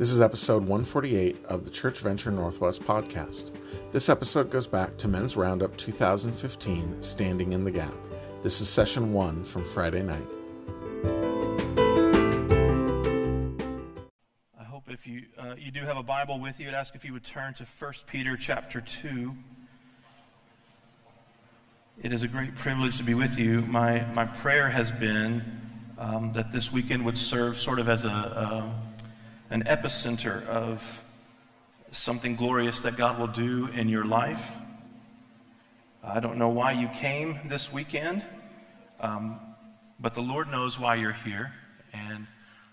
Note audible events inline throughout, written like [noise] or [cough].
This is episode 148 of the Church Venture Northwest podcast. This episode goes back to Men's Roundup 2015 Standing in the Gap. This is session one from Friday night. I hope if you, uh, you do have a Bible with you, I'd ask if you would turn to 1 Peter chapter 2. It is a great privilege to be with you. My, my prayer has been um, that this weekend would serve sort of as a, a, an epicenter of something glorious that God will do in your life. I don't know why you came this weekend, um, but the Lord knows why you're here. And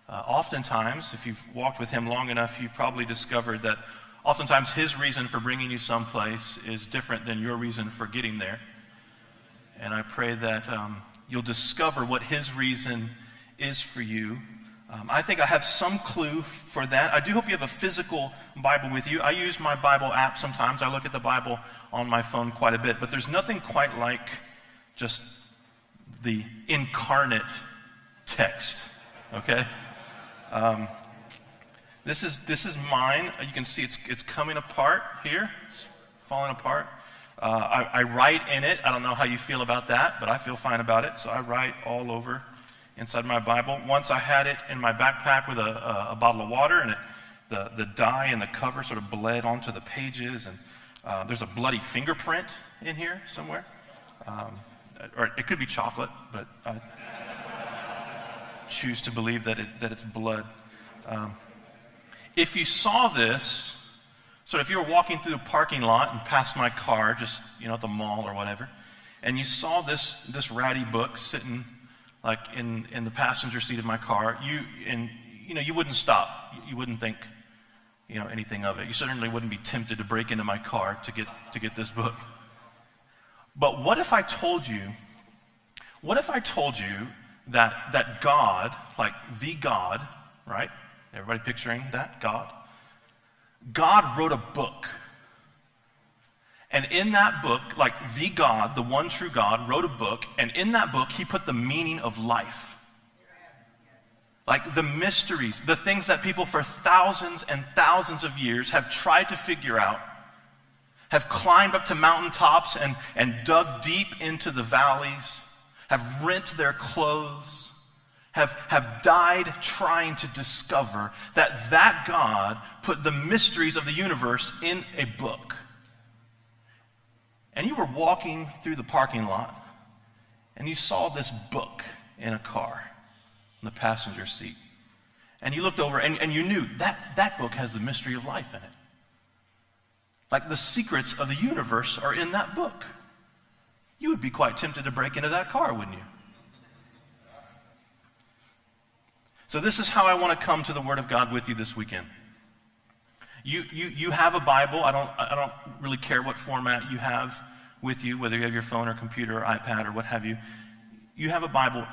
uh, oftentimes, if you've walked with Him long enough, you've probably discovered that oftentimes His reason for bringing you someplace is different than your reason for getting there. And I pray that um, you'll discover what His reason is for you. Um, I think I have some clue for that. I do hope you have a physical Bible with you. I use my Bible app sometimes. I look at the Bible on my phone quite a bit, but there's nothing quite like just the incarnate text. Okay? Um, this is this is mine. You can see it's it's coming apart here. It's falling apart. Uh, I, I, write in it. I don't know how you feel about that, but I feel fine about it. So I write all over inside my Bible. Once I had it in my backpack with a, a, a bottle of water, and it, the, the dye and the cover sort of bled onto the pages. And uh, there's a bloody fingerprint in here somewhere. Um, or it could be chocolate, but I choose to believe that, it, that it's blood. Um, if you saw this, so if you were walking through the parking lot and passed my car, just you know at the mall or whatever, and you saw this this ratty book sitting like in, in the passenger seat of my car, you and you know you wouldn't stop. You wouldn't think you know anything of it. You certainly wouldn't be tempted to break into my car to get to get this book. But what if I told you? What if I told you that that God, like the God, right? Everybody picturing that God God wrote a book. And in that book, like the God, the one true God, wrote a book, and in that book, he put the meaning of life. Like the mysteries, the things that people for thousands and thousands of years have tried to figure out, have climbed up to mountaintops and, and dug deep into the valleys, have rent their clothes, have, have died trying to discover that that God put the mysteries of the universe in a book. And you were walking through the parking lot and you saw this book in a car in the passenger seat. And you looked over and, and you knew that that book has the mystery of life in it. Like the secrets of the universe are in that book. You would be quite tempted to break into that car, wouldn't you? So, this is how I want to come to the Word of God with you this weekend. You, you, you have a Bible. I don't, I don't really care what format you have with you, whether you have your phone or computer or iPad or what have you. You have a Bible.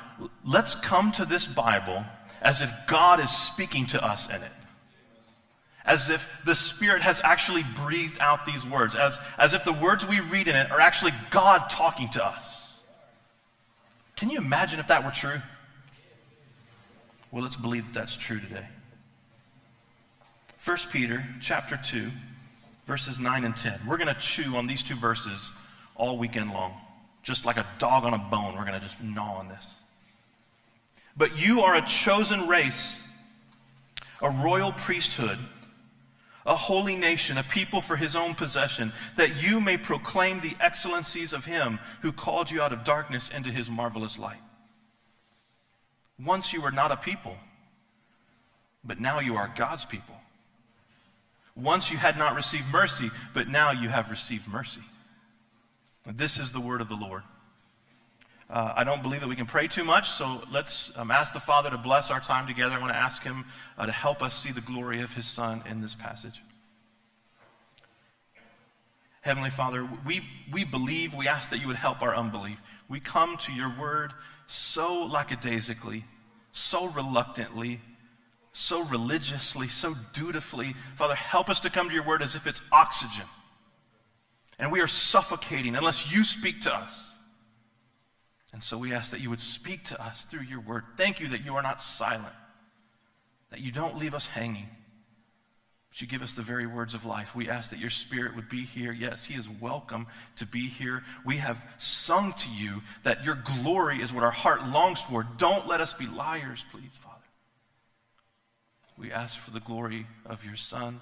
Let's come to this Bible as if God is speaking to us in it. As if the Spirit has actually breathed out these words. As, as if the words we read in it are actually God talking to us. Can you imagine if that were true? Well, let's believe that that's true today. 1 Peter chapter 2, verses 9 and 10. We're going to chew on these two verses all weekend long. Just like a dog on a bone, we're going to just gnaw on this. But you are a chosen race, a royal priesthood, a holy nation, a people for his own possession, that you may proclaim the excellencies of him who called you out of darkness into his marvelous light. Once you were not a people, but now you are God's people. Once you had not received mercy, but now you have received mercy. This is the word of the Lord. Uh, I don't believe that we can pray too much, so let's um, ask the Father to bless our time together. I want to ask Him uh, to help us see the glory of His Son in this passage. Heavenly Father, we, we believe, we ask that you would help our unbelief. We come to your word so lackadaisically, so reluctantly, so religiously, so dutifully. Father, help us to come to your word as if it's oxygen. And we are suffocating unless you speak to us. And so we ask that you would speak to us through your word. Thank you that you are not silent, that you don't leave us hanging, Would you give us the very words of life? We ask that your spirit would be here. Yes, he is welcome to be here. We have sung to you that your glory is what our heart longs for. Don't let us be liars, please, Father. We ask for the glory of your Son.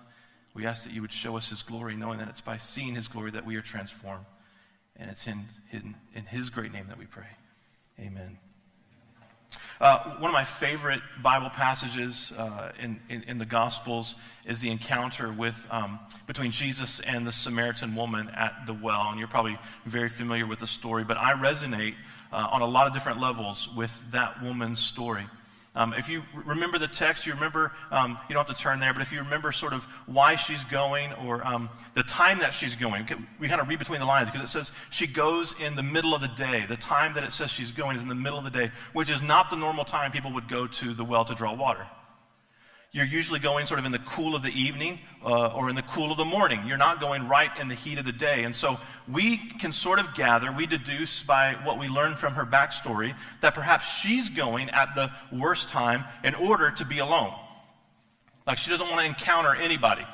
We ask that you would show us his glory, knowing that it's by seeing his glory that we are transformed. And it's in, in, in his great name that we pray. Amen. Uh, one of my favorite Bible passages uh, in, in, in, the Gospels is the encounter with, um, between Jesus and the Samaritan woman at the well. And you're probably very familiar with the story, but I resonate uh, on a lot of different levels with that woman's story. Um, if you remember the text, you remember, um, you don't have to turn there, but if you remember sort of why she's going or um, the time that she's going, we kind of read between the lines because it says she goes in the middle of the day. The time that it says she's going is in the middle of the day, which is not the normal time people would go to the well to draw water you're usually going sort of in the cool of the evening uh, or in the cool of the morning. You're not going right in the heat of the day. And so we can sort of gather, we deduce by what we learn from her backstory, that perhaps she's going at the worst time in order to be alone. Like she doesn't want to encounter anybody.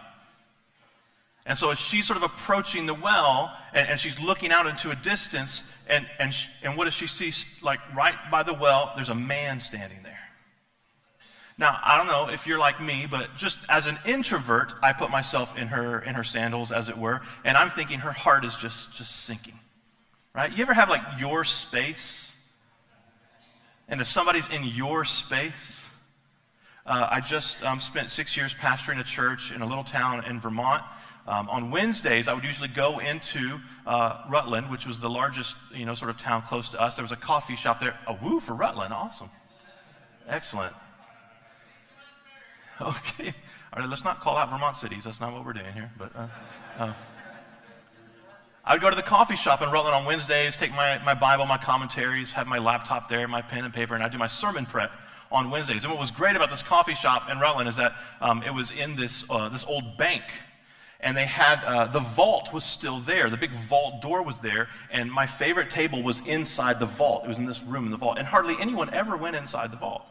And so as she's sort of approaching the well and, and she's looking out into a distance, and, and, and what does she see? Like right by the well, there's a man standing there. Now, I don't know if you're like me, but just as an introvert, I put myself in her in her sandals, as it were, and I'm thinking her heart is just just sinking. Right? You ever have like your space? And if somebody's in your space, uh, I just um, spent six years pastoring a church in a little town in Vermont. Um, on Wednesdays, I would usually go into uh, Rutland, which was the largest, you know, sort of town close to us. There was a coffee shop there. A woo for Rutland, awesome, excellent. [laughs] Okay. All right, let's not call out Vermont cities. That's not what we're doing here. But uh, uh, I would go to the coffee shop in Rutland on Wednesdays, take my, my Bible, my commentaries, have my laptop there, my pen and paper, and I do my sermon prep on Wednesdays. And what was great about this coffee shop in Rutland is that um, it was in this, uh, this old bank. And they had, uh, the vault was still there. The big vault door was there. And my favorite table was inside the vault. It was in this room in the vault. And hardly anyone ever went inside the vault.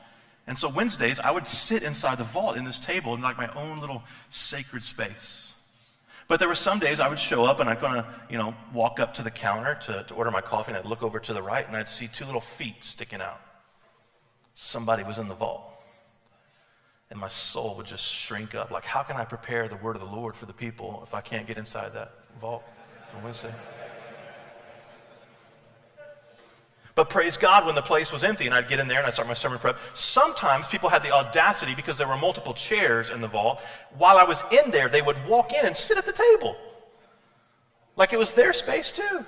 And so Wednesdays, I would sit inside the vault in this table in like my own little sacred space. But there were some days I would show up and I'd gonna, you know, walk up to the counter to, to order my coffee and I'd look over to the right and I'd see two little feet sticking out. Somebody was in the vault. And my soul would just shrink up. Like, how can I prepare the word of the Lord for the people if I can't get inside that vault on Wednesday? But praise God, when the place was empty and I'd get in there and I'd start my sermon prep, sometimes people had the audacity, because there were multiple chairs in the vault, while I was in there, they would walk in and sit at the table. Like it was their space too.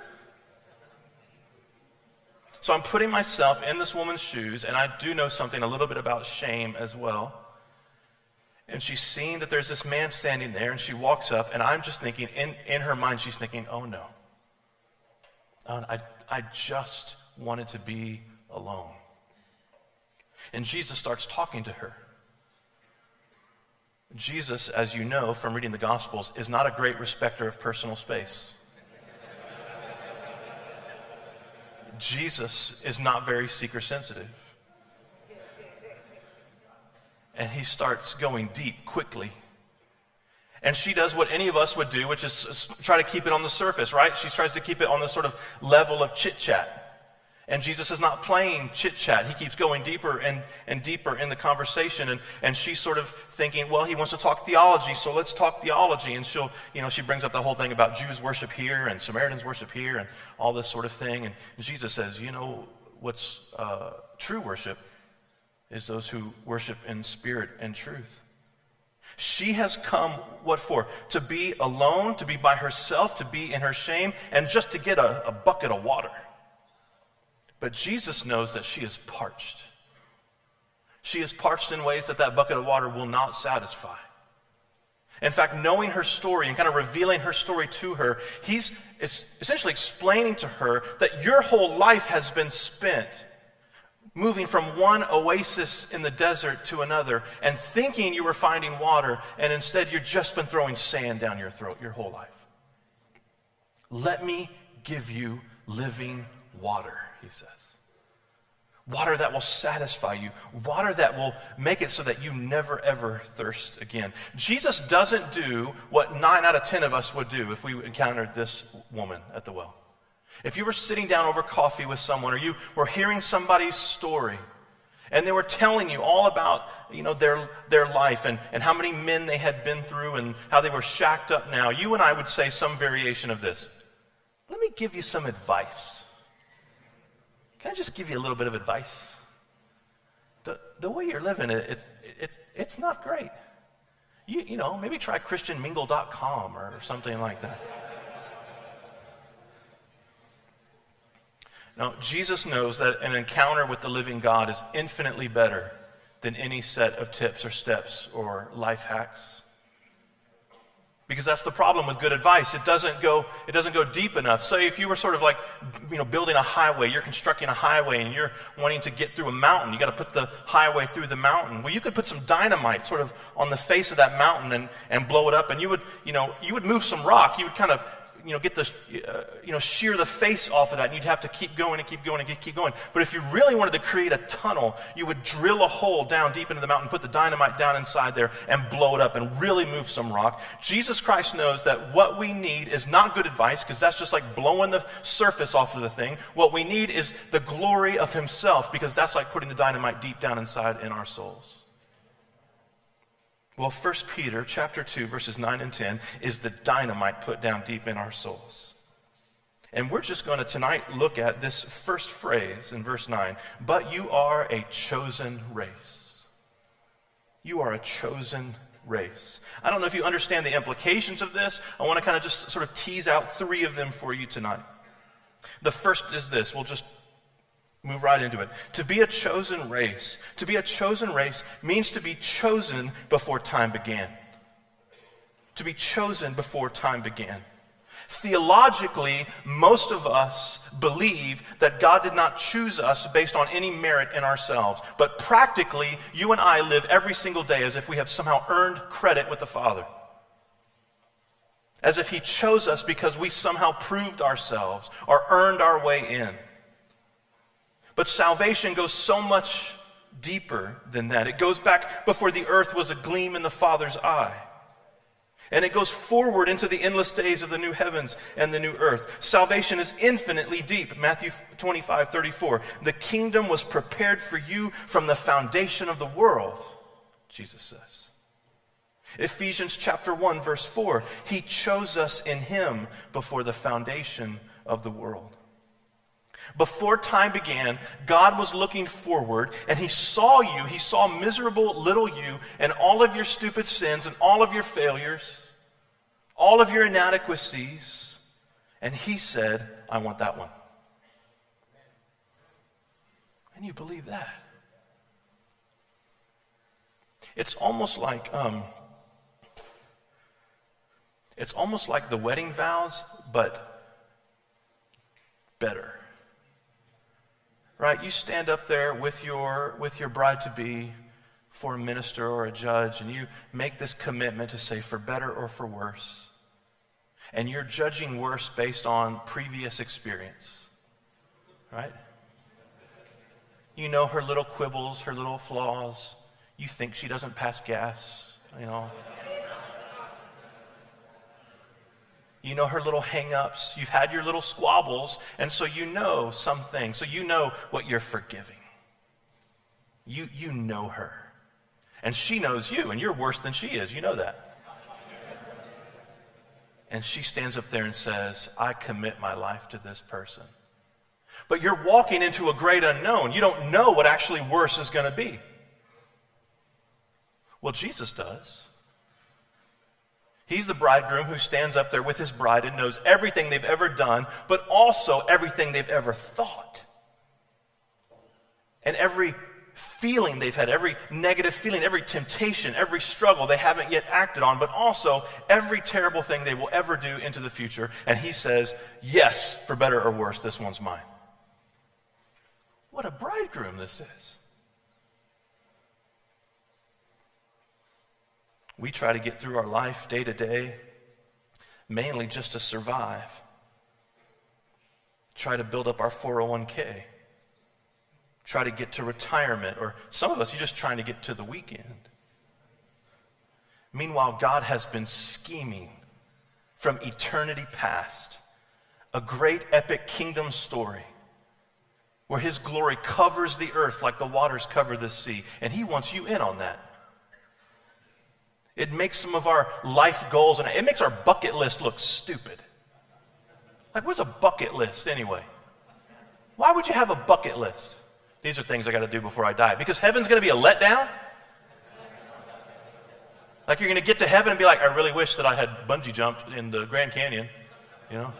So I'm putting myself in this woman's shoes, and I do know something a little bit about shame as well. And she's seeing that there's this man standing there, and she walks up, and I'm just thinking, in, in her mind, she's thinking, oh no. Oh, I, I just wanted to be alone. And Jesus starts talking to her. Jesus, as you know from reading the Gospels, is not a great respecter of personal space. Jesus is not very seeker sensitive. And he starts going deep quickly. And she does what any of us would do, which is try to keep it on the surface, right? She tries to keep it on the sort of level of chit chat. And Jesus is not playing chit chat. He keeps going deeper and, and deeper in the conversation. And, and she's sort of thinking, well, he wants to talk theology, so let's talk theology. And she'll, you know, she brings up the whole thing about Jews worship here and Samaritans worship here and all this sort of thing. And Jesus says, you know, what's uh, true worship is those who worship in spirit and truth. She has come, what for? To be alone, to be by herself, to be in her shame, and just to get a, a bucket of water. But Jesus knows that she is parched. She is parched in ways that that bucket of water will not satisfy. In fact, knowing her story and kind of revealing her story to her, he's essentially explaining to her that your whole life has been spent moving from one oasis in the desert to another and thinking you were finding water, and instead you've just been throwing sand down your throat your whole life. Let me give you living water he says. Water that will satisfy you. Water that will make it so that you never ever thirst again. Jesus doesn't do what nine out of ten of us would do if we encountered this woman at the well. If you were sitting down over coffee with someone or you were hearing somebody's story and they were telling you all about you know, their, their life and, and how many men they had been through and how they were shacked up now, you and I would say some variation of this. Let me give you some advice. Can I just give you a little bit of advice? The, the way you're living, it, it's, it's, it's not great. You, you know, maybe try ChristianMingle.com or something like that. Now, Jesus knows that an encounter with the living God is infinitely better than any set of tips or steps or life hacks because that's the problem with good advice. It doesn't go it doesn't go deep enough. So if you were sort of like you know building a highway you're constructing a highway and you're wanting to get through a mountain you got to put the highway through the mountain. Well you could put some dynamite sort of on the face of that mountain and, and blow it up and you would you know you would move some rock. You would kind of you know, get the, uh, you know, shear the face off of that, and you'd have to keep going and keep going and keep going. But if you really wanted to create a tunnel, you would drill a hole down deep into the mountain, put the dynamite down inside there, and blow it up and really move some rock. Jesus Christ knows that what we need is not good advice, because that's just like blowing the surface off of the thing. What we need is the glory of Himself, because that's like putting the dynamite deep down inside in our souls. Well, 1 Peter chapter 2 verses 9 and 10 is the dynamite put down deep in our souls. And we're just going to tonight look at this first phrase in verse 9, but you are a chosen race. You are a chosen race. I don't know if you understand the implications of this. I want to kind of just sort of tease out three of them for you tonight. The first is this. We'll just Move right into it. To be a chosen race, to be a chosen race means to be chosen before time began. To be chosen before time began. Theologically, most of us believe that God did not choose us based on any merit in ourselves. But practically, you and I live every single day as if we have somehow earned credit with the Father. As if He chose us because we somehow proved ourselves or earned our way in. But salvation goes so much deeper than that. It goes back before the earth was a gleam in the Father's eye. And it goes forward into the endless days of the new heavens and the new earth. Salvation is infinitely deep. Matthew 25, 34. The kingdom was prepared for you from the foundation of the world, Jesus says. Ephesians chapter 1, verse 4. He chose us in him before the foundation of the world. Before time began, God was looking forward and He saw you. He saw miserable little you and all of your stupid sins and all of your failures, all of your inadequacies. And He said, I want that one. And you believe that? It's almost like um, it's almost like the wedding vows, but better right? You stand up there with your, with your bride to be for a minister or a judge, and you make this commitment to say, for better or for worse. And you're judging worse based on previous experience, right? You know her little quibbles, her little flaws. You think she doesn't pass gas, you know. You know her little hang ups. You've had your little squabbles, and so you know something. So you know what you're forgiving. You, you know her. And she knows you, and you're worse than she is. You know that. And she stands up there and says, I commit my life to this person. But you're walking into a great unknown. You don't know what actually worse is going to be. Well, Jesus does. He's the bridegroom who stands up there with his bride and knows everything they've ever done, but also everything they've ever thought. And every feeling they've had, every negative feeling, every temptation, every struggle they haven't yet acted on, but also every terrible thing they will ever do into the future. And he says, Yes, for better or worse, this one's mine. What a bridegroom this is. We try to get through our life day to day, mainly just to survive. Try to build up our 401k. try to get to retirement, or some of us, you're just trying to get to the weekend. Meanwhile, God has been scheming from eternity past a great epic kingdom story where his glory covers the earth like the waters cover the sea. And he wants you in on that. It makes some of our life goals and it makes our bucket list look stupid. Like, what's a bucket list anyway? Why would you have a bucket list? These are things I got to do before I die. Because heaven's going to be a letdown? Like you're going to get to heaven and be like, I really wish that I had bungee jumped in the Grand Canyon, you know?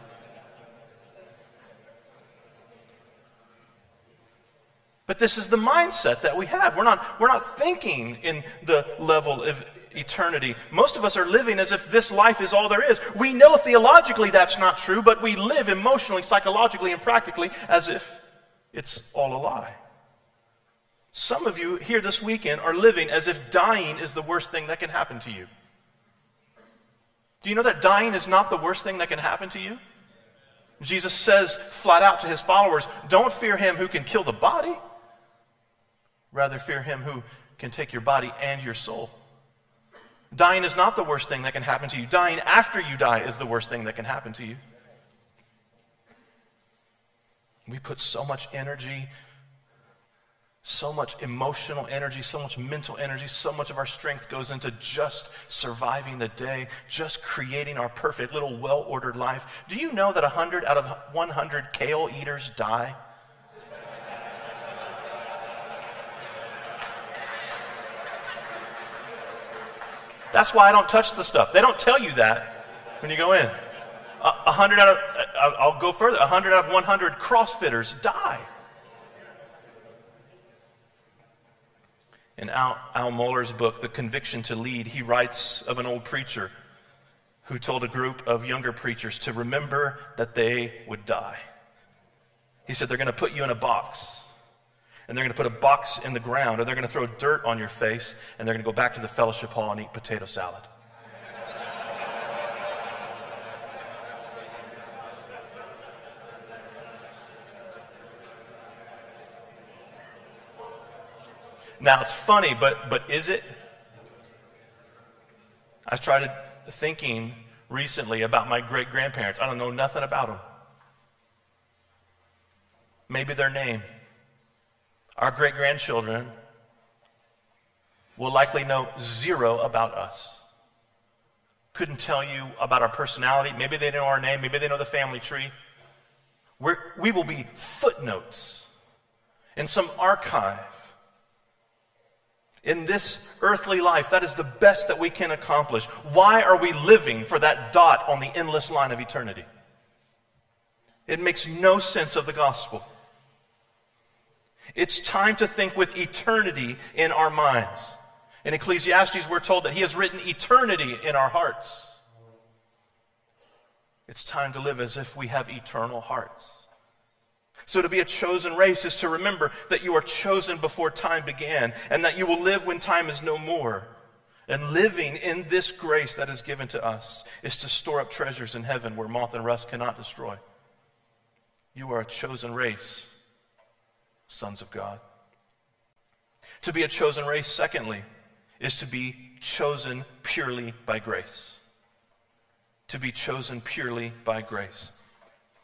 But this is the mindset that we have. We're not, we're not thinking in the level of eternity. Most of us are living as if this life is all there is. We know theologically that's not true, but we live emotionally, psychologically, and practically as if it's all a lie. Some of you here this weekend are living as if dying is the worst thing that can happen to you. Do you know that dying is not the worst thing that can happen to you? Jesus says flat out to his followers, Don't fear him who can kill the body, rather, fear him who can take your body and your soul. Dying is not the worst thing that can happen to you. Dying after you die is the worst thing that can happen to you. We put so much energy so much emotional energy, so much mental energy, so much of our strength goes into just surviving the day, just creating our perfect little well ordered life. Do you know that 100 out of 100 kale eaters die? That's why I don't touch the stuff. They don't tell you that when you go in. A hundred out of, I'll go further. A hundred out of 100 CrossFitters die. In Al, Al Mohler's book, The Conviction to Lead, he writes of an old preacher who told a group of younger preachers to remember that they would die. He said, They're going to put you in a box, and they're going to put a box in the ground, or they're going to throw dirt on your face, and they're going to go back to the fellowship hall and eat potato salad. Now it's funny, but but is it? I started thinking recently about my great grandparents. I don't know nothing about them. Maybe their name. Our great grandchildren will likely know zero about us. Couldn't tell you about our personality. Maybe they know our name. Maybe they know the family tree. We're, we will be footnotes in some archive in this earthly life, that is the best that we can accomplish. Why are we living for that dot on the endless line of eternity? It makes no sense of the gospel. It's time to think with eternity in our minds. In Ecclesiastes, we're told that He has written eternity in our hearts. It's time to live as if we have eternal hearts. So, to be a chosen race is to remember that you are chosen before time began and that you will live when time is no more. And living in this grace that is given to us is to store up treasures in heaven where moth and rust cannot destroy. You are a chosen race, sons of God. To be a chosen race, secondly, is to be chosen purely by grace. To be chosen purely by grace.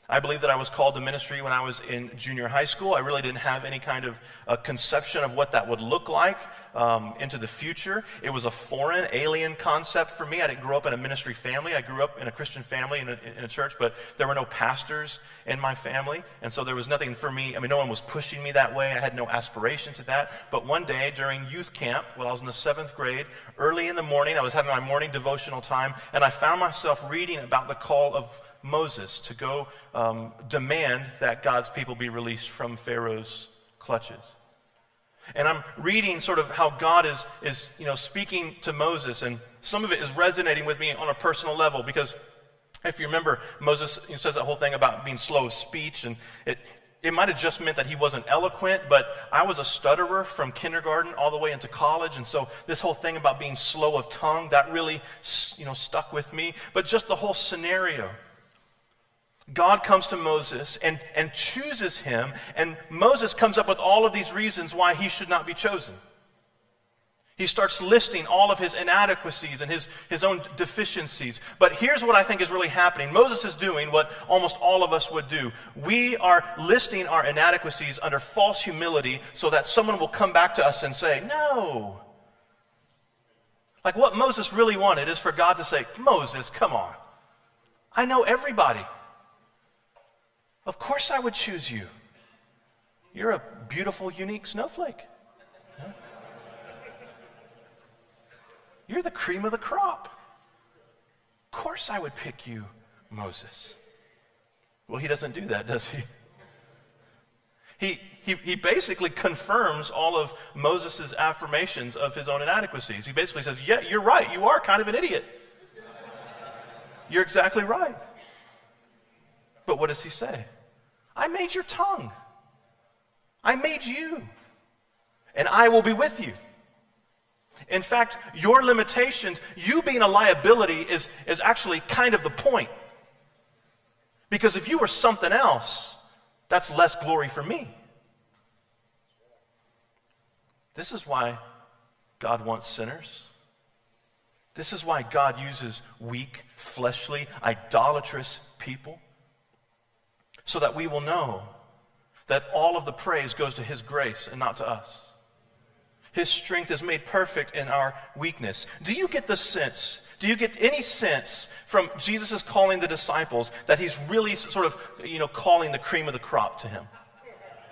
I believe that I was called to ministry when I was in junior high school. I really didn't have any kind of uh, conception of what that would look like um, into the future. It was a foreign, alien concept for me. I didn't grow up in a ministry family. I grew up in a Christian family in a, in a church, but there were no pastors in my family. And so there was nothing for me. I mean, no one was pushing me that way. I had no aspiration to that. But one day during youth camp, while I was in the seventh grade, early in the morning, I was having my morning devotional time, and I found myself reading about the call of Moses to go um, demand that God's people be released from Pharaoh's clutches. And I'm reading sort of how God is, is you know, speaking to Moses, and some of it is resonating with me on a personal level because if you remember, Moses says that whole thing about being slow of speech, and it, it might have just meant that he wasn't eloquent, but I was a stutterer from kindergarten all the way into college, and so this whole thing about being slow of tongue, that really you know, stuck with me. But just the whole scenario God comes to Moses and, and chooses him, and Moses comes up with all of these reasons why he should not be chosen. He starts listing all of his inadequacies and his, his own deficiencies. But here's what I think is really happening Moses is doing what almost all of us would do. We are listing our inadequacies under false humility so that someone will come back to us and say, No. Like what Moses really wanted is for God to say, Moses, come on. I know everybody. Of course I would choose you. You're a beautiful, unique snowflake. You're the cream of the crop. Of course I would pick you, Moses. Well, he doesn't do that, does he? He, he, he basically confirms all of Moses' affirmations of his own inadequacies. He basically says, Yeah, you're right. You are kind of an idiot. You're exactly right. But what does he say? I made your tongue. I made you. And I will be with you. In fact, your limitations, you being a liability, is, is actually kind of the point. Because if you were something else, that's less glory for me. This is why God wants sinners. This is why God uses weak, fleshly, idolatrous people so that we will know that all of the praise goes to His grace and not to us. His strength is made perfect in our weakness. Do you get the sense? Do you get any sense from Jesus' calling the disciples that he's really sort of, you know, calling the cream of the crop to him?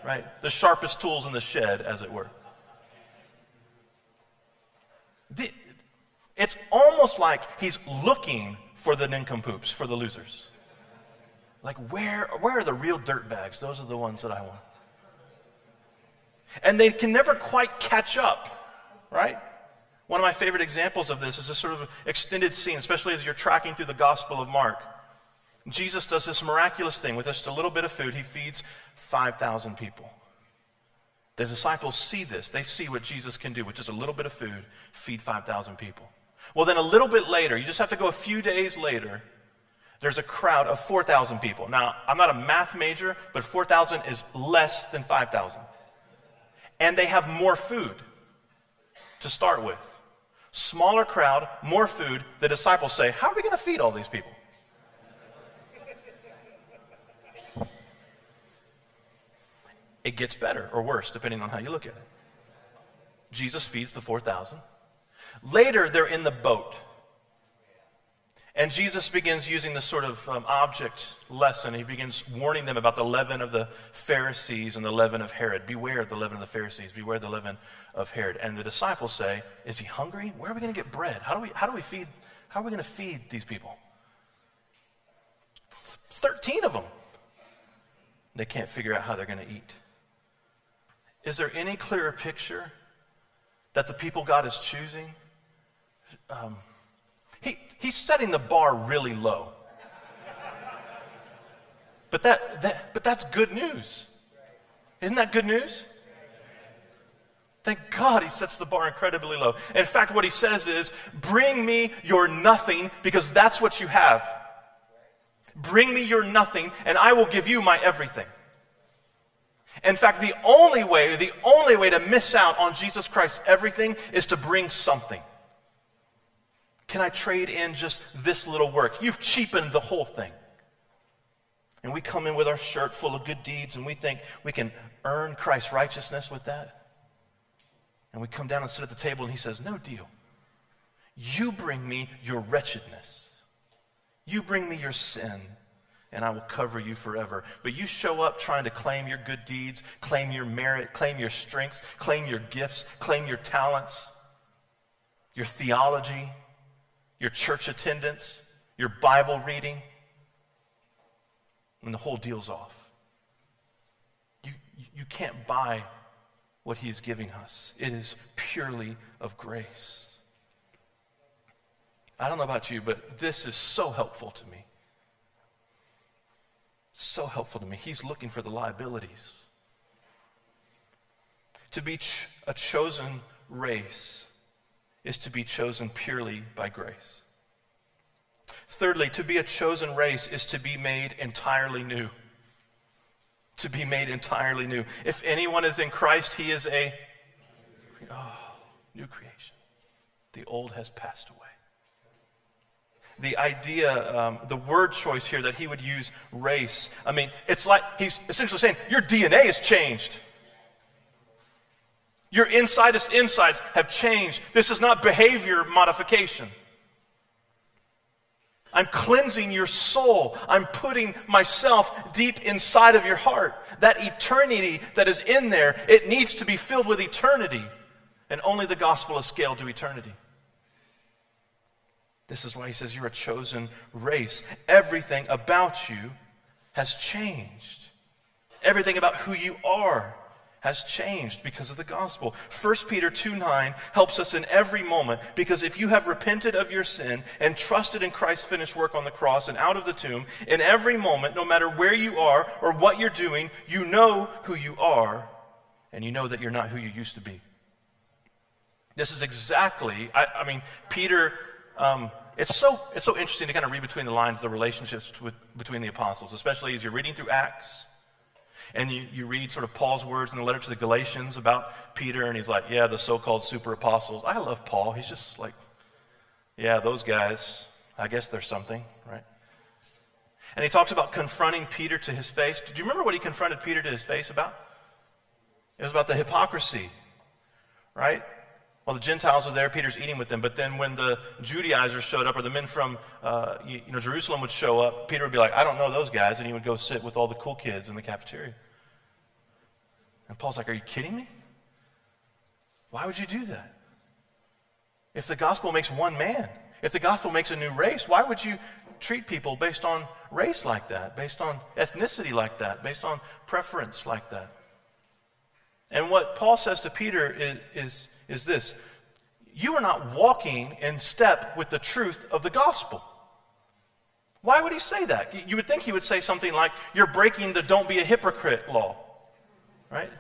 Right? The sharpest tools in the shed, as it were. It's almost like he's looking for the nincompoops, for the losers. Like, where, where are the real dirt bags? Those are the ones that I want. And they can never quite catch up, right? One of my favorite examples of this is a sort of extended scene, especially as you're tracking through the Gospel of Mark. Jesus does this miraculous thing with just a little bit of food. He feeds 5,000 people. The disciples see this. They see what Jesus can do with just a little bit of food, feed 5,000 people. Well, then a little bit later, you just have to go a few days later, there's a crowd of 4,000 people. Now, I'm not a math major, but 4,000 is less than 5,000. And they have more food to start with. Smaller crowd, more food. The disciples say, How are we going to feed all these people? It gets better or worse, depending on how you look at it. Jesus feeds the 4,000. Later, they're in the boat. And Jesus begins using this sort of um, object lesson. He begins warning them about the leaven of the Pharisees and the leaven of Herod. Beware of the leaven of the Pharisees. Beware the leaven of Herod. And the disciples say, Is he hungry? Where are we going to get bread? How do we, how do we feed? How are we going to feed these people? 13 of them. They can't figure out how they're going to eat. Is there any clearer picture that the people God is choosing? Um, he, he's setting the bar really low. But, that, that, but that's good news. Isn't that good news? Thank God he sets the bar incredibly low. In fact, what he says is, Bring me your nothing because that's what you have. Bring me your nothing and I will give you my everything. In fact, the only way, the only way to miss out on Jesus Christ's everything is to bring something. Can I trade in just this little work? You've cheapened the whole thing. And we come in with our shirt full of good deeds and we think we can earn Christ's righteousness with that. And we come down and sit at the table and he says, No deal. You bring me your wretchedness. You bring me your sin, and I will cover you forever. But you show up trying to claim your good deeds, claim your merit, claim your strengths, claim your gifts, claim your talents, your theology, your church attendance, your Bible reading, and the whole deal's off. You, you can't buy what He's giving us, it is purely of grace. I don't know about you, but this is so helpful to me. So helpful to me. He's looking for the liabilities. To be ch- a chosen race is to be chosen purely by grace. Thirdly, to be a chosen race is to be made entirely new. To be made entirely new. If anyone is in Christ, he is a oh, new creation. The old has passed away. The idea, um, the word choice here that he would use race, I mean, it's like he's essentially saying your DNA has changed. Your inside insights have changed. This is not behavior modification. I'm cleansing your soul. I'm putting myself deep inside of your heart. That eternity that is in there, it needs to be filled with eternity. And only the gospel is scaled to eternity. This is why he says you're a chosen race. Everything about you has changed. Everything about who you are has changed because of the gospel. 1 Peter 2 9 helps us in every moment because if you have repented of your sin and trusted in Christ's finished work on the cross and out of the tomb, in every moment, no matter where you are or what you're doing, you know who you are and you know that you're not who you used to be. This is exactly, I, I mean, Peter. Um, it's so, it's so interesting to kind of read between the lines the relationships with, between the apostles, especially as you're reading through Acts and you, you read sort of Paul's words in the letter to the Galatians about Peter, and he's like, yeah, the so called super apostles. I love Paul. He's just like, yeah, those guys, I guess there's something, right? And he talks about confronting Peter to his face. Do you remember what he confronted Peter to his face about? It was about the hypocrisy, right? Well, the Gentiles were there, Peter's eating with them. But then when the Judaizers showed up, or the men from uh, you, you know, Jerusalem would show up, Peter would be like, I don't know those guys. And he would go sit with all the cool kids in the cafeteria. And Paul's like, Are you kidding me? Why would you do that? If the gospel makes one man, if the gospel makes a new race, why would you treat people based on race like that, based on ethnicity like that, based on preference like that? And what Paul says to Peter is, is is this you are not walking in step with the truth of the gospel. Why would he say that? You would think he would say something like, You're breaking the don't be a hypocrite law. Right?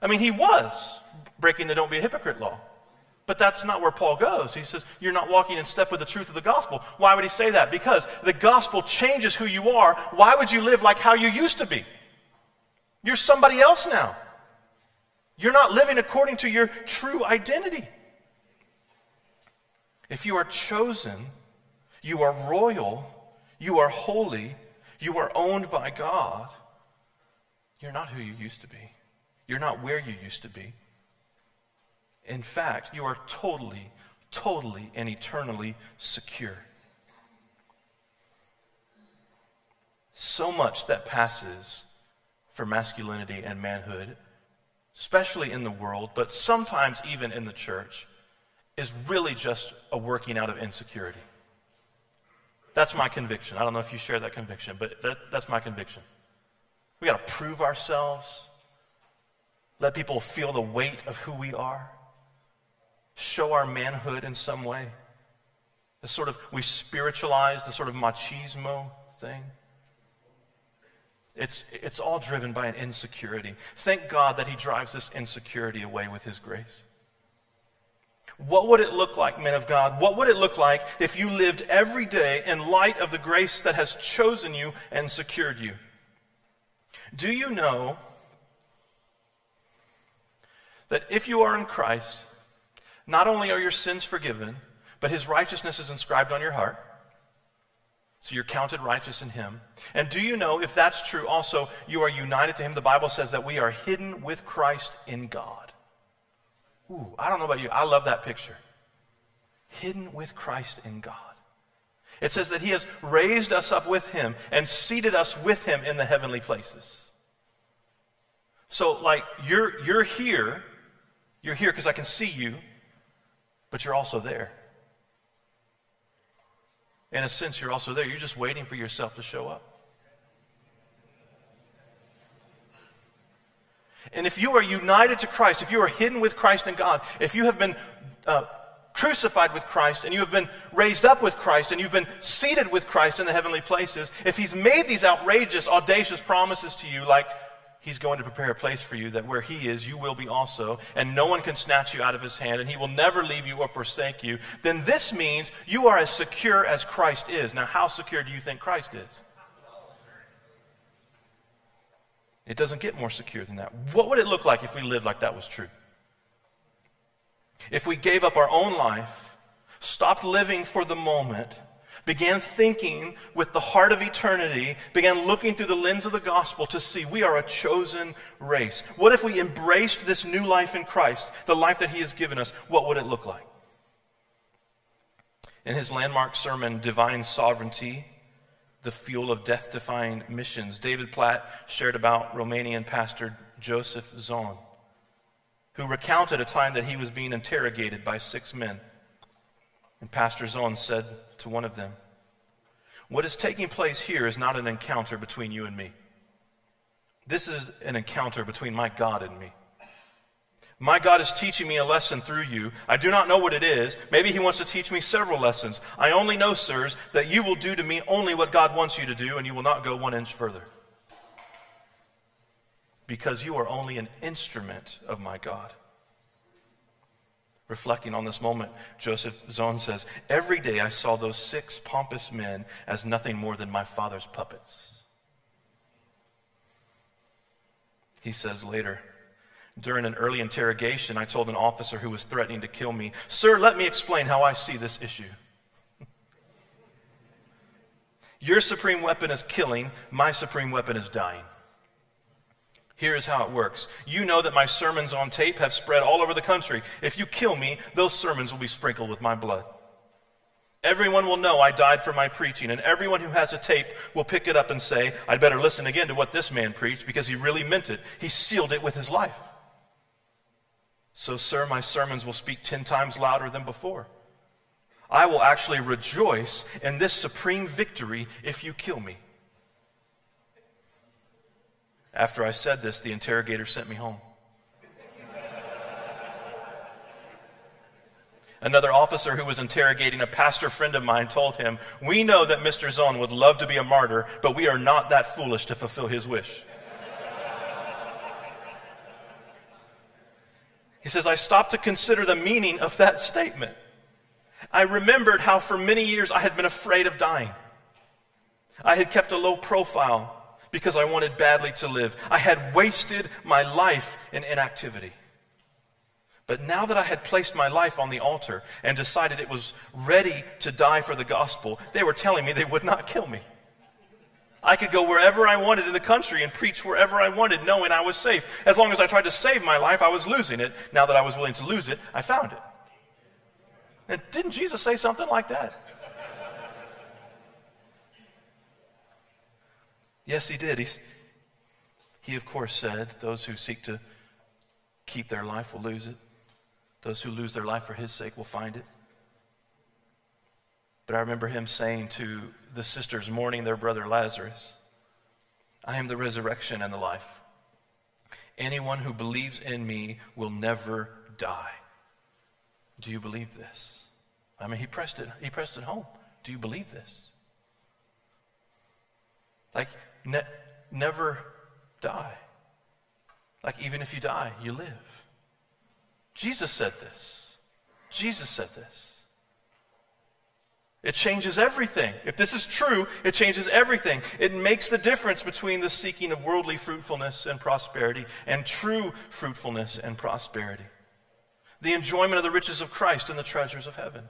I mean, he was breaking the don't be a hypocrite law. But that's not where Paul goes. He says, You're not walking in step with the truth of the gospel. Why would he say that? Because the gospel changes who you are. Why would you live like how you used to be? You're somebody else now. You're not living according to your true identity. If you are chosen, you are royal, you are holy, you are owned by God, you're not who you used to be. You're not where you used to be. In fact, you are totally, totally, and eternally secure. So much that passes for masculinity and manhood especially in the world, but sometimes even in the church, is really just a working out of insecurity. That's my conviction. I don't know if you share that conviction, but that, that's my conviction. We got to prove ourselves, let people feel the weight of who we are, show our manhood in some way. The sort of, we spiritualize the sort of machismo thing. It's, it's all driven by an insecurity. Thank God that He drives this insecurity away with His grace. What would it look like, men of God? What would it look like if you lived every day in light of the grace that has chosen you and secured you? Do you know that if you are in Christ, not only are your sins forgiven, but His righteousness is inscribed on your heart? So you're counted righteous in him. And do you know, if that's true, also, you are united to him? The Bible says that we are hidden with Christ in God. Ooh, I don't know about you. I love that picture. Hidden with Christ in God. It says that he has raised us up with him and seated us with him in the heavenly places. So, like, you're, you're here. You're here because I can see you, but you're also there in a sense, you're also there. You're just waiting for yourself to show up. And if you are united to Christ, if you are hidden with Christ in God, if you have been uh, crucified with Christ and you have been raised up with Christ and you've been seated with Christ in the heavenly places, if He's made these outrageous, audacious promises to you, like He's going to prepare a place for you that where He is, you will be also, and no one can snatch you out of His hand, and He will never leave you or forsake you, then this means you are as secure as Christ is. Now, how secure do you think Christ is? It doesn't get more secure than that. What would it look like if we lived like that was true? If we gave up our own life, stopped living for the moment, began thinking with the heart of eternity, began looking through the lens of the gospel to see we are a chosen race. What if we embraced this new life in Christ, the life that He has given us? What would it look like? In his landmark sermon, Divine Sovereignty, the fuel of death defying missions, David Platt shared about Romanian pastor Joseph Tson, who recounted a time that he was being interrogated by six men. And Pastor Tson said to one of them, What is taking place here is not an encounter between you and me. This is an encounter between my God and me. My God is teaching me a lesson through you. I do not know what it is. Maybe He wants to teach me several lessons. I only know, sirs, that you will do to me only what God wants you to do, and you will not go one inch further. Because you are only an instrument of my God. Reflecting on this moment, Joseph Tson says, Every day I saw those six pompous men as nothing more than my father's puppets. He says later, during an early interrogation, I told an officer who was threatening to kill me, Sir, let me explain how I see this issue. Your supreme weapon is killing, my supreme weapon is dying. Here is how it works. You know that my sermons on tape have spread all over the country. If you kill me, those sermons will be sprinkled with my blood. Everyone will know I died for my preaching, and everyone who has a tape will pick it up and say, I'd better listen again to what this man preached because he really meant it. He sealed it with his life. So, sir, my sermons will speak ten times louder than before. I will actually rejoice in this supreme victory if you kill me. After I said this, the interrogator sent me home. Another officer who was interrogating a pastor friend of mine told him, We know that Mr. Tson would love to be a martyr, but we are not that foolish to fulfill his wish. He says, I stopped to consider the meaning of that statement. I remembered how for many years I had been afraid of dying. I had kept a low profile because I wanted badly to live. I had wasted my life in inactivity. But now that I had placed my life on the altar and decided it was ready to die for the gospel, they were telling me they would not kill me. I could go wherever I wanted in the country and preach wherever I wanted, knowing I was safe. As long as I tried to save my life, I was losing it. Now that I was willing to lose it, I found it. And didn't Jesus say something like that? Yes, he did. He's, he, of course, said, Those who seek to keep their life will lose it. Those who lose their life for his sake will find it. But I remember him saying to the sisters mourning their brother Lazarus, I am the resurrection and the life. Anyone who believes in me will never die. Do you believe this? I mean, he pressed it, he pressed it home. Do you believe this? Like, ne- never die. Like, even if you die, you live. Jesus said this. Jesus said this. It changes everything. If this is true, it changes everything. It makes the difference between the seeking of worldly fruitfulness and prosperity and true fruitfulness and prosperity. The enjoyment of the riches of Christ and the treasures of heaven.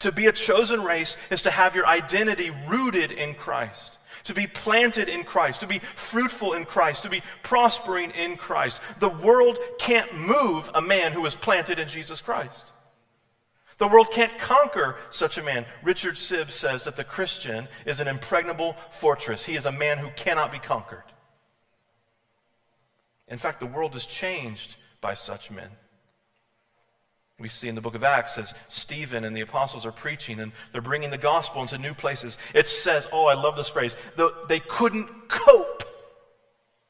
To be a chosen race is to have your identity rooted in Christ, to be planted in Christ, to be fruitful in Christ, to be prospering in Christ. The world can't move a man who is planted in Jesus Christ. The world can't conquer such a man. Richard Sibbes says that the Christian is an impregnable fortress. He is a man who cannot be conquered. In fact, the world is changed by such men. We see in the book of Acts as Stephen and the apostles are preaching and they're bringing the gospel into new places. It says, oh, I love this phrase, they couldn't cope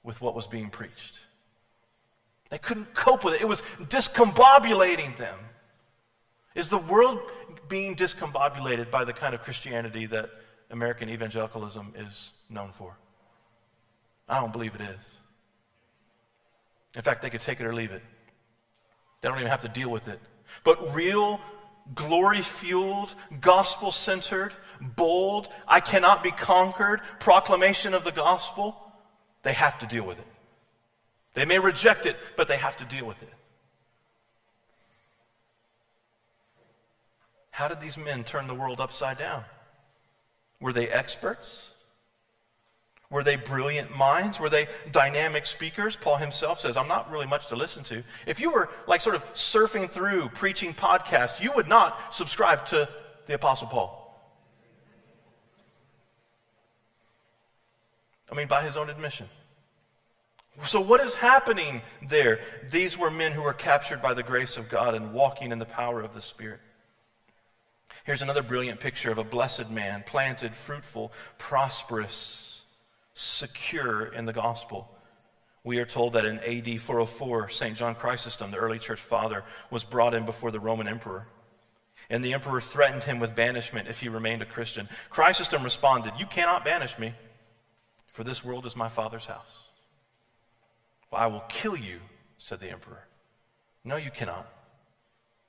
with what was being preached. They couldn't cope with it. It was discombobulating them. Is the world being discombobulated by the kind of Christianity that American evangelicalism is known for? I don't believe it is. In fact, they could take it or leave it. They don't even have to deal with it. But real, glory fueled, gospel centered, bold, I cannot be conquered proclamation of the gospel, they have to deal with it. They may reject it, but they have to deal with it. How did these men turn the world upside down? Were they experts? Were they brilliant minds? Were they dynamic speakers? Paul himself says, I'm not really much to listen to. If you were like sort of surfing through preaching podcasts, you would not subscribe to the Apostle Paul. I mean, by his own admission. So, what is happening there? These were men who were captured by the grace of God and walking in the power of the Spirit. Here's another brilliant picture of a blessed man, planted, fruitful, prosperous secure in the gospel. We are told that in AD 404, St. John Chrysostom, the early church father, was brought in before the Roman emperor. And the emperor threatened him with banishment if he remained a Christian. Chrysostom responded, You cannot banish me, for this world is my father's house. Well, I will kill you, said the emperor. No, you cannot,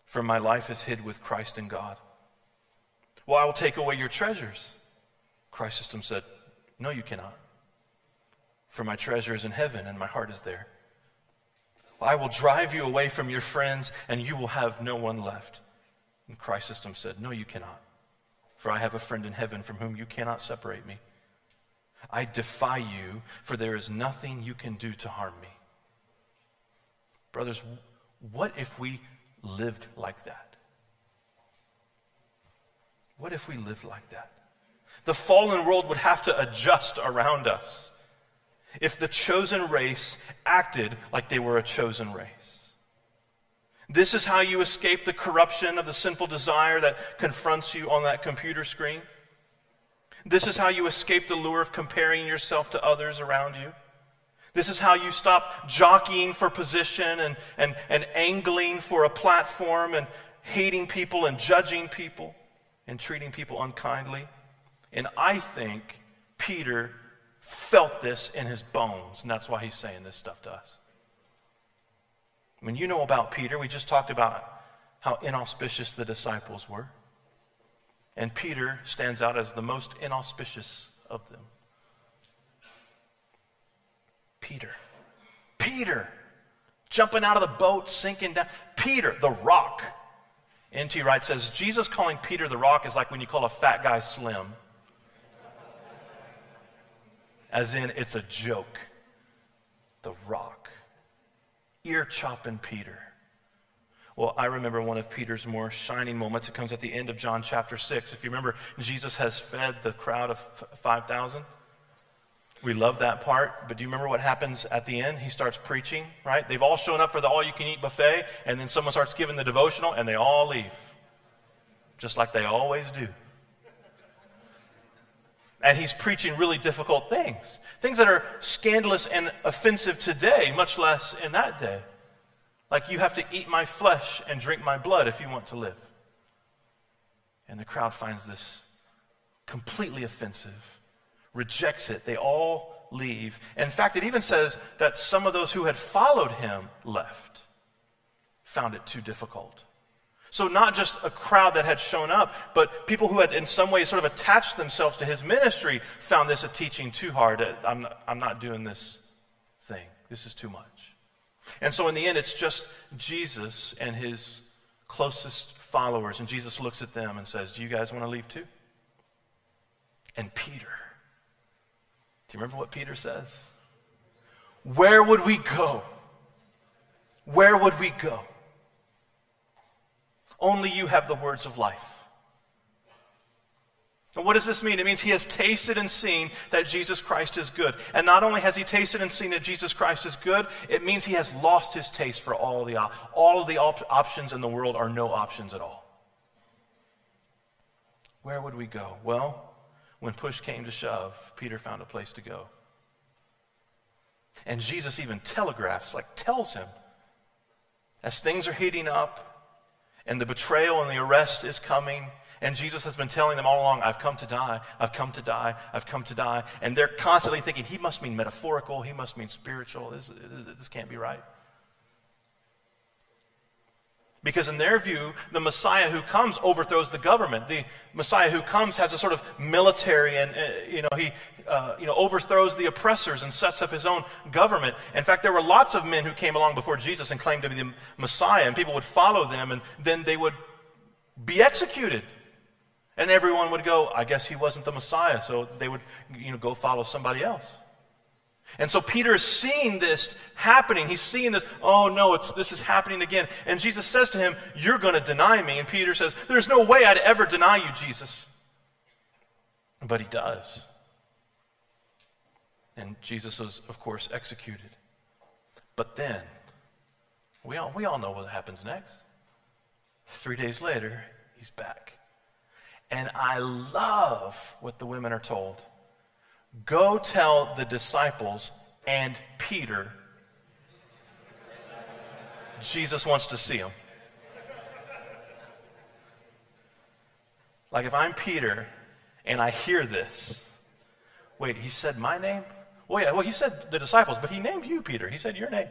for my life is hid with Christ in God. Well, I will take away your treasures. Chrysostom said, No, you cannot for my treasure is in heaven and my heart is there. I will drive you away from your friends and you will have no one left. And Chrysostom said, No, you cannot, for I have a friend in heaven from whom you cannot separate me. I defy you, for there is nothing you can do to harm me. Brothers, what if we lived like that? What if we lived like that? The fallen world would have to adjust around us if the chosen race acted like they were a chosen race. This is how you escape the corruption of the sinful desire that confronts you on that computer screen. This is how you escape the lure of comparing yourself to others around you. This is how you stop jockeying for position and, and, and angling for a platform and hating people and judging people and treating people unkindly. And I think Peter felt this in his bones, and that's why he's saying this stuff to us. When you know about Peter, we just talked about how inauspicious the disciples were. And Peter stands out as the most inauspicious of them. Peter. Peter. Jumping out of the boat, sinking down. Peter, the rock. N.T. Wright says Jesus calling Peter the rock is like when you call a fat guy slim as in it's a joke. The rock. Ear chopping Peter. Well, I remember one of Peter's more shining moments. It comes at the end of John chapter 6. If you remember, Jesus has fed the crowd of 5,000. We love that part, but do you remember what happens at the end? He starts preaching, right? They've all shown up for the all you can eat buffet, and then someone starts giving the devotional, and they all leave. Just like they always do. And he's preaching really difficult things, things that are scandalous and offensive today, much less in that day. Like, you have to eat my flesh and drink my blood if you want to live. And the crowd finds this completely offensive, rejects it. They all leave. In fact, it even says that some of those who had followed him left, found it too difficult. So, not just a crowd that had shown up, but people who had in some way sort of attached themselves to his ministry found this a teaching too hard. Uh, I'm not, I'm not doing this thing. This is too much. And so, in the end, it's just Jesus and his closest followers. And Jesus looks at them and says, Do you guys want to leave too? And Peter. Do you remember what Peter says? Where would we go? Where would we go? Only you have the words of life. And what does this mean? It means he has tasted and seen that Jesus Christ is good. And not only has he tasted and seen that Jesus Christ is good, it means he has lost his taste for all the all of the op- options in the world are no options at all. Where would we go? Well, when push came to shove, Peter found a place to go. And Jesus even telegraphs, like tells him, as things are heating up, and the betrayal and the arrest is coming, And Jesus has been telling them all along, I've come to die, I've come to die, I've come to die. And they're constantly thinking, he must mean metaphorical, he must mean spiritual. This, this can't be right. Because in their view, the Messiah who comes overthrows the government. The Messiah who comes has a sort of military, and uh, you know he uh, you know overthrows the oppressors and sets up his own government. In fact, there were lots of men who came along before Jesus and claimed to be the Messiah, and people would follow them, and then they would be executed. And everyone would go, I guess he wasn't the Messiah, so they would you know go follow somebody else. And so Peter is seeing this happening. He's seeing this, oh no, it's, this is happening again. And Jesus says to him, You're going to deny me. And Peter says, There's no way I'd ever deny you, Jesus. But he does. And Jesus was, of course, executed. But then, we all, we all know what happens next. Three days later, he's back. And I love what the women are told. Go tell the disciples and Peter Jesus wants to see him. Like if I'm Peter and I hear this, wait, he said my name? Well, yeah, well, he said the disciples, but he named you, Peter. He said your name.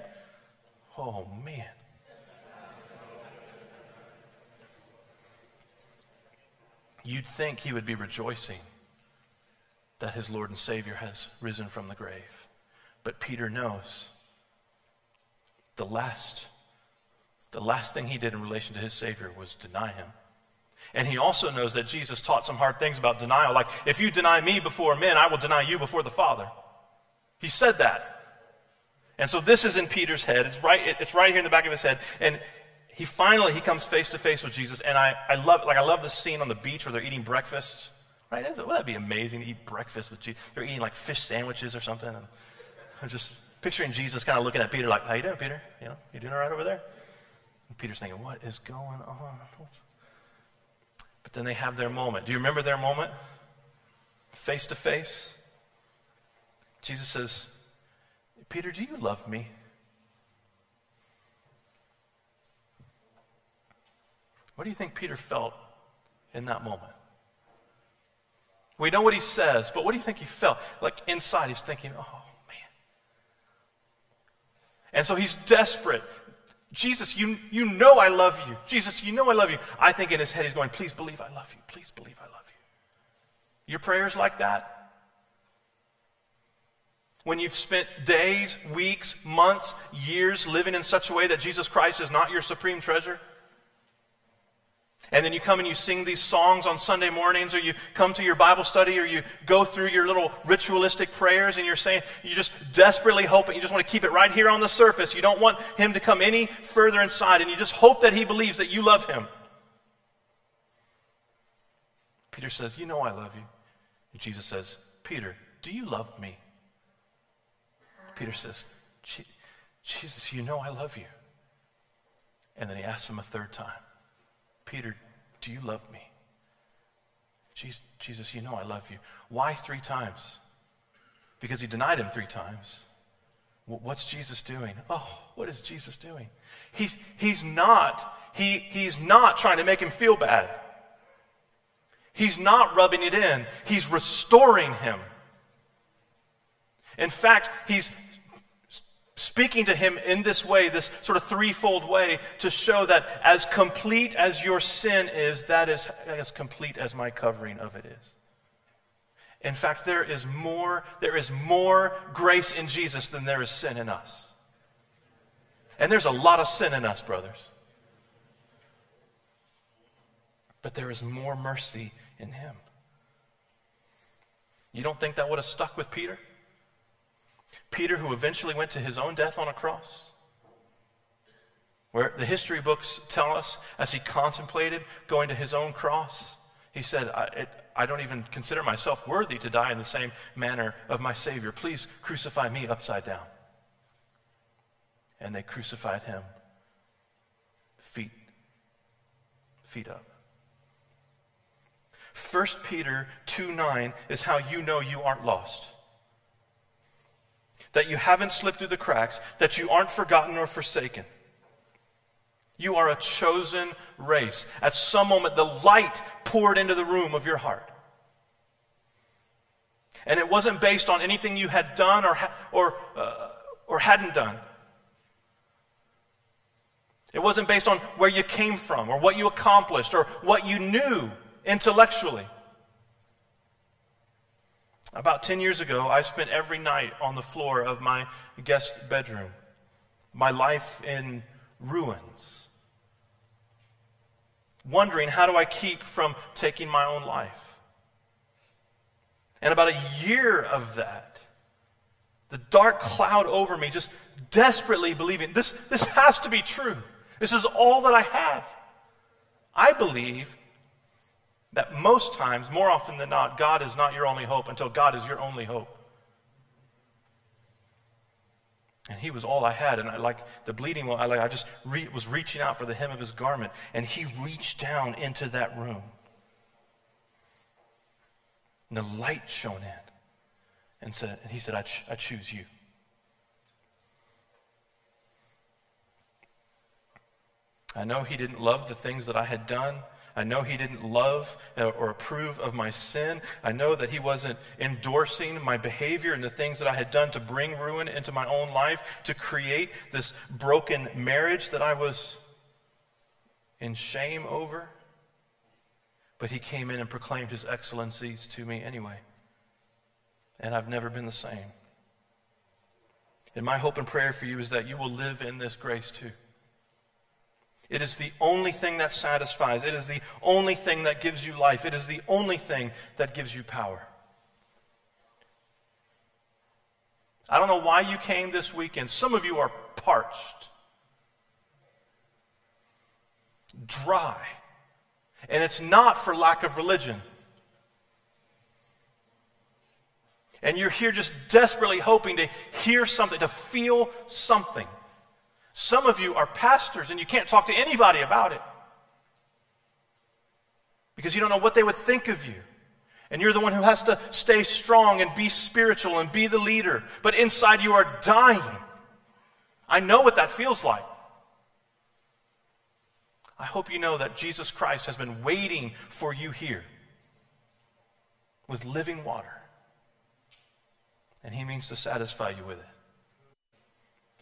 Oh, man. You'd think he would be rejoicing that his Lord and Savior has risen from the grave. But Peter knows the last, the last thing he did in relation to his Savior was deny him. And he also knows that Jesus taught some hard things about denial, like, if you deny me before men, I will deny you before the Father. He said that. And so this is in Peter's head. It's right, it's right here in the back of his head. And he finally he comes face to face with Jesus. And I, I love like I love the scene on the beach where they're eating breakfast. Right? Wouldn't that be amazing to eat breakfast with Jesus? They're eating like fish sandwiches or something. And I'm just picturing Jesus kind of looking at Peter like, how you doing, Peter? You know, you doing all right over there? And Peter's thinking, what is going on? But then they have their moment. Do you remember their moment? Face to face. Jesus says, Peter, do you love me? What do you think Peter felt in that moment? We know what he says, but what do you think he felt? Like inside, he's thinking, oh, man. And so he's desperate. Jesus, you, you know I love you. Jesus, you know I love you. I think in his head, he's going, please believe I love you. Please believe I love you. Your prayers like that? When you've spent days, weeks, months, years living in such a way that Jesus Christ is not your supreme treasure? And then you come and you sing these songs on Sunday mornings, or you come to your Bible study, or you go through your little ritualistic prayers, and you're saying, you just desperately hope it. You just want to keep it right here on the surface. You don't want him to come any further inside, and you just hope that he believes that you love him. Peter says, You know I love you. And Jesus says, Peter, do you love me? Peter says, Jesus, you know I love you. And then he asks him a third time. Peter, do you love me? Jesus, you know I love you. Why three times? Because he denied him three times. What's Jesus doing? Oh, what is Jesus doing? He's, he's not, he, he's not trying to make him feel bad. He's not rubbing it in. He's restoring him. In fact, he's, speaking to him in this way, this sort of threefold way, to show that as complete as your sin is, that is as complete as my covering of it is. In fact, there is more, there is more grace in Jesus than there is sin in us. And there's a lot of sin in us, brothers. But there is more mercy in him. You don't think that would have stuck with Peter? Peter, who eventually went to his own death on a cross, where the history books tell us as he contemplated going to his own cross, he said, I, it, I, don't even consider myself worthy to die in the same manner of my Savior. Please crucify me upside down. And they crucified him feet, feet up. 1 Peter 2 9 is how you know you aren't lost that you haven't slipped through the cracks, that you aren't forgotten or forsaken. You are a chosen race. At some moment, the light poured into the room of your heart. And it wasn't based on anything you had done or, or, uh, or hadn't done. It wasn't based on where you came from or what you accomplished or what you knew intellectually. About 10 years ago, I spent every night on the floor of my guest bedroom, my life in ruins, wondering how do I keep from taking my own life. And about a year of that, the dark cloud over me, just desperately believing this, this has to be true. This is all that I have. I believe that most times, more often than not, God is not your only hope until God is your only hope. And he was all I had. And I like the bleeding, I, like, I just re- was reaching out for the hem of his garment. And he reached down into that room. And the light shone in. And, said, and he said, I, ch- I choose you. I know he didn't love the things that I had done. I know he didn't love uh, or approve of my sin. I know that he wasn't endorsing my behavior and the things that I had done to bring ruin into my own life, to create this broken marriage that I was in shame over. But he came in and proclaimed his excellencies to me anyway. And I've never been the same. And my hope and prayer for you is that you will live in this grace too. It is the only thing that satisfies. It is the only thing that gives you life. It is the only thing that gives you power. I don't know why you came this weekend. Some of you are parched, dry. And it's not for lack of religion. And you're here just desperately hoping to hear something, to feel something. Some of you are pastors and you can't talk to anybody about it because you don't know what they would think of you. And you're the one who has to stay strong and be spiritual and be the leader. But inside you are dying. I know what that feels like. I hope you know that Jesus Christ has been waiting for you here with living water. And he means to satisfy you with it.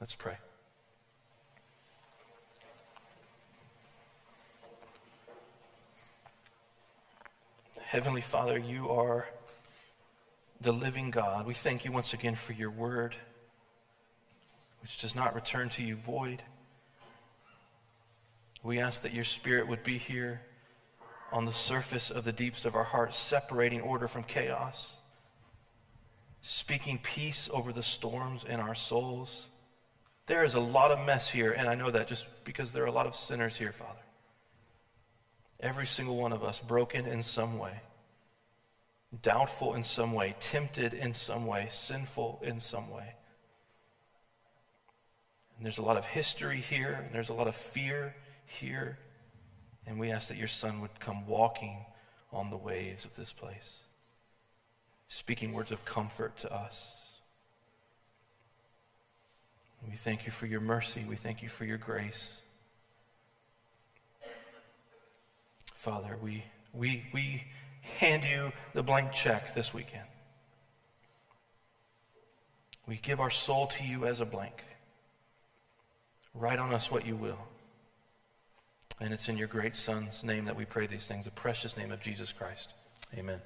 Let's pray. Heavenly Father, you are the living God. We thank you once again for your word, which does not return to you void. We ask that your spirit would be here on the surface of the deeps of our hearts, separating order from chaos, speaking peace over the storms in our souls. There is a lot of mess here, and I know that just because there are a lot of sinners here, Father. Every single one of us broken in some way, doubtful in some way, tempted in some way, sinful in some way. And there's a lot of history here, and there's a lot of fear here. And we ask that your Son would come walking on the waves of this place, speaking words of comfort to us. We thank you for your mercy. We thank you for your grace. Father, we, we, we hand you the blank check this weekend. We give our soul to you as a blank. Write on us what you will. And it's in your great Son's name that we pray these things, the precious name of Jesus Christ. Amen.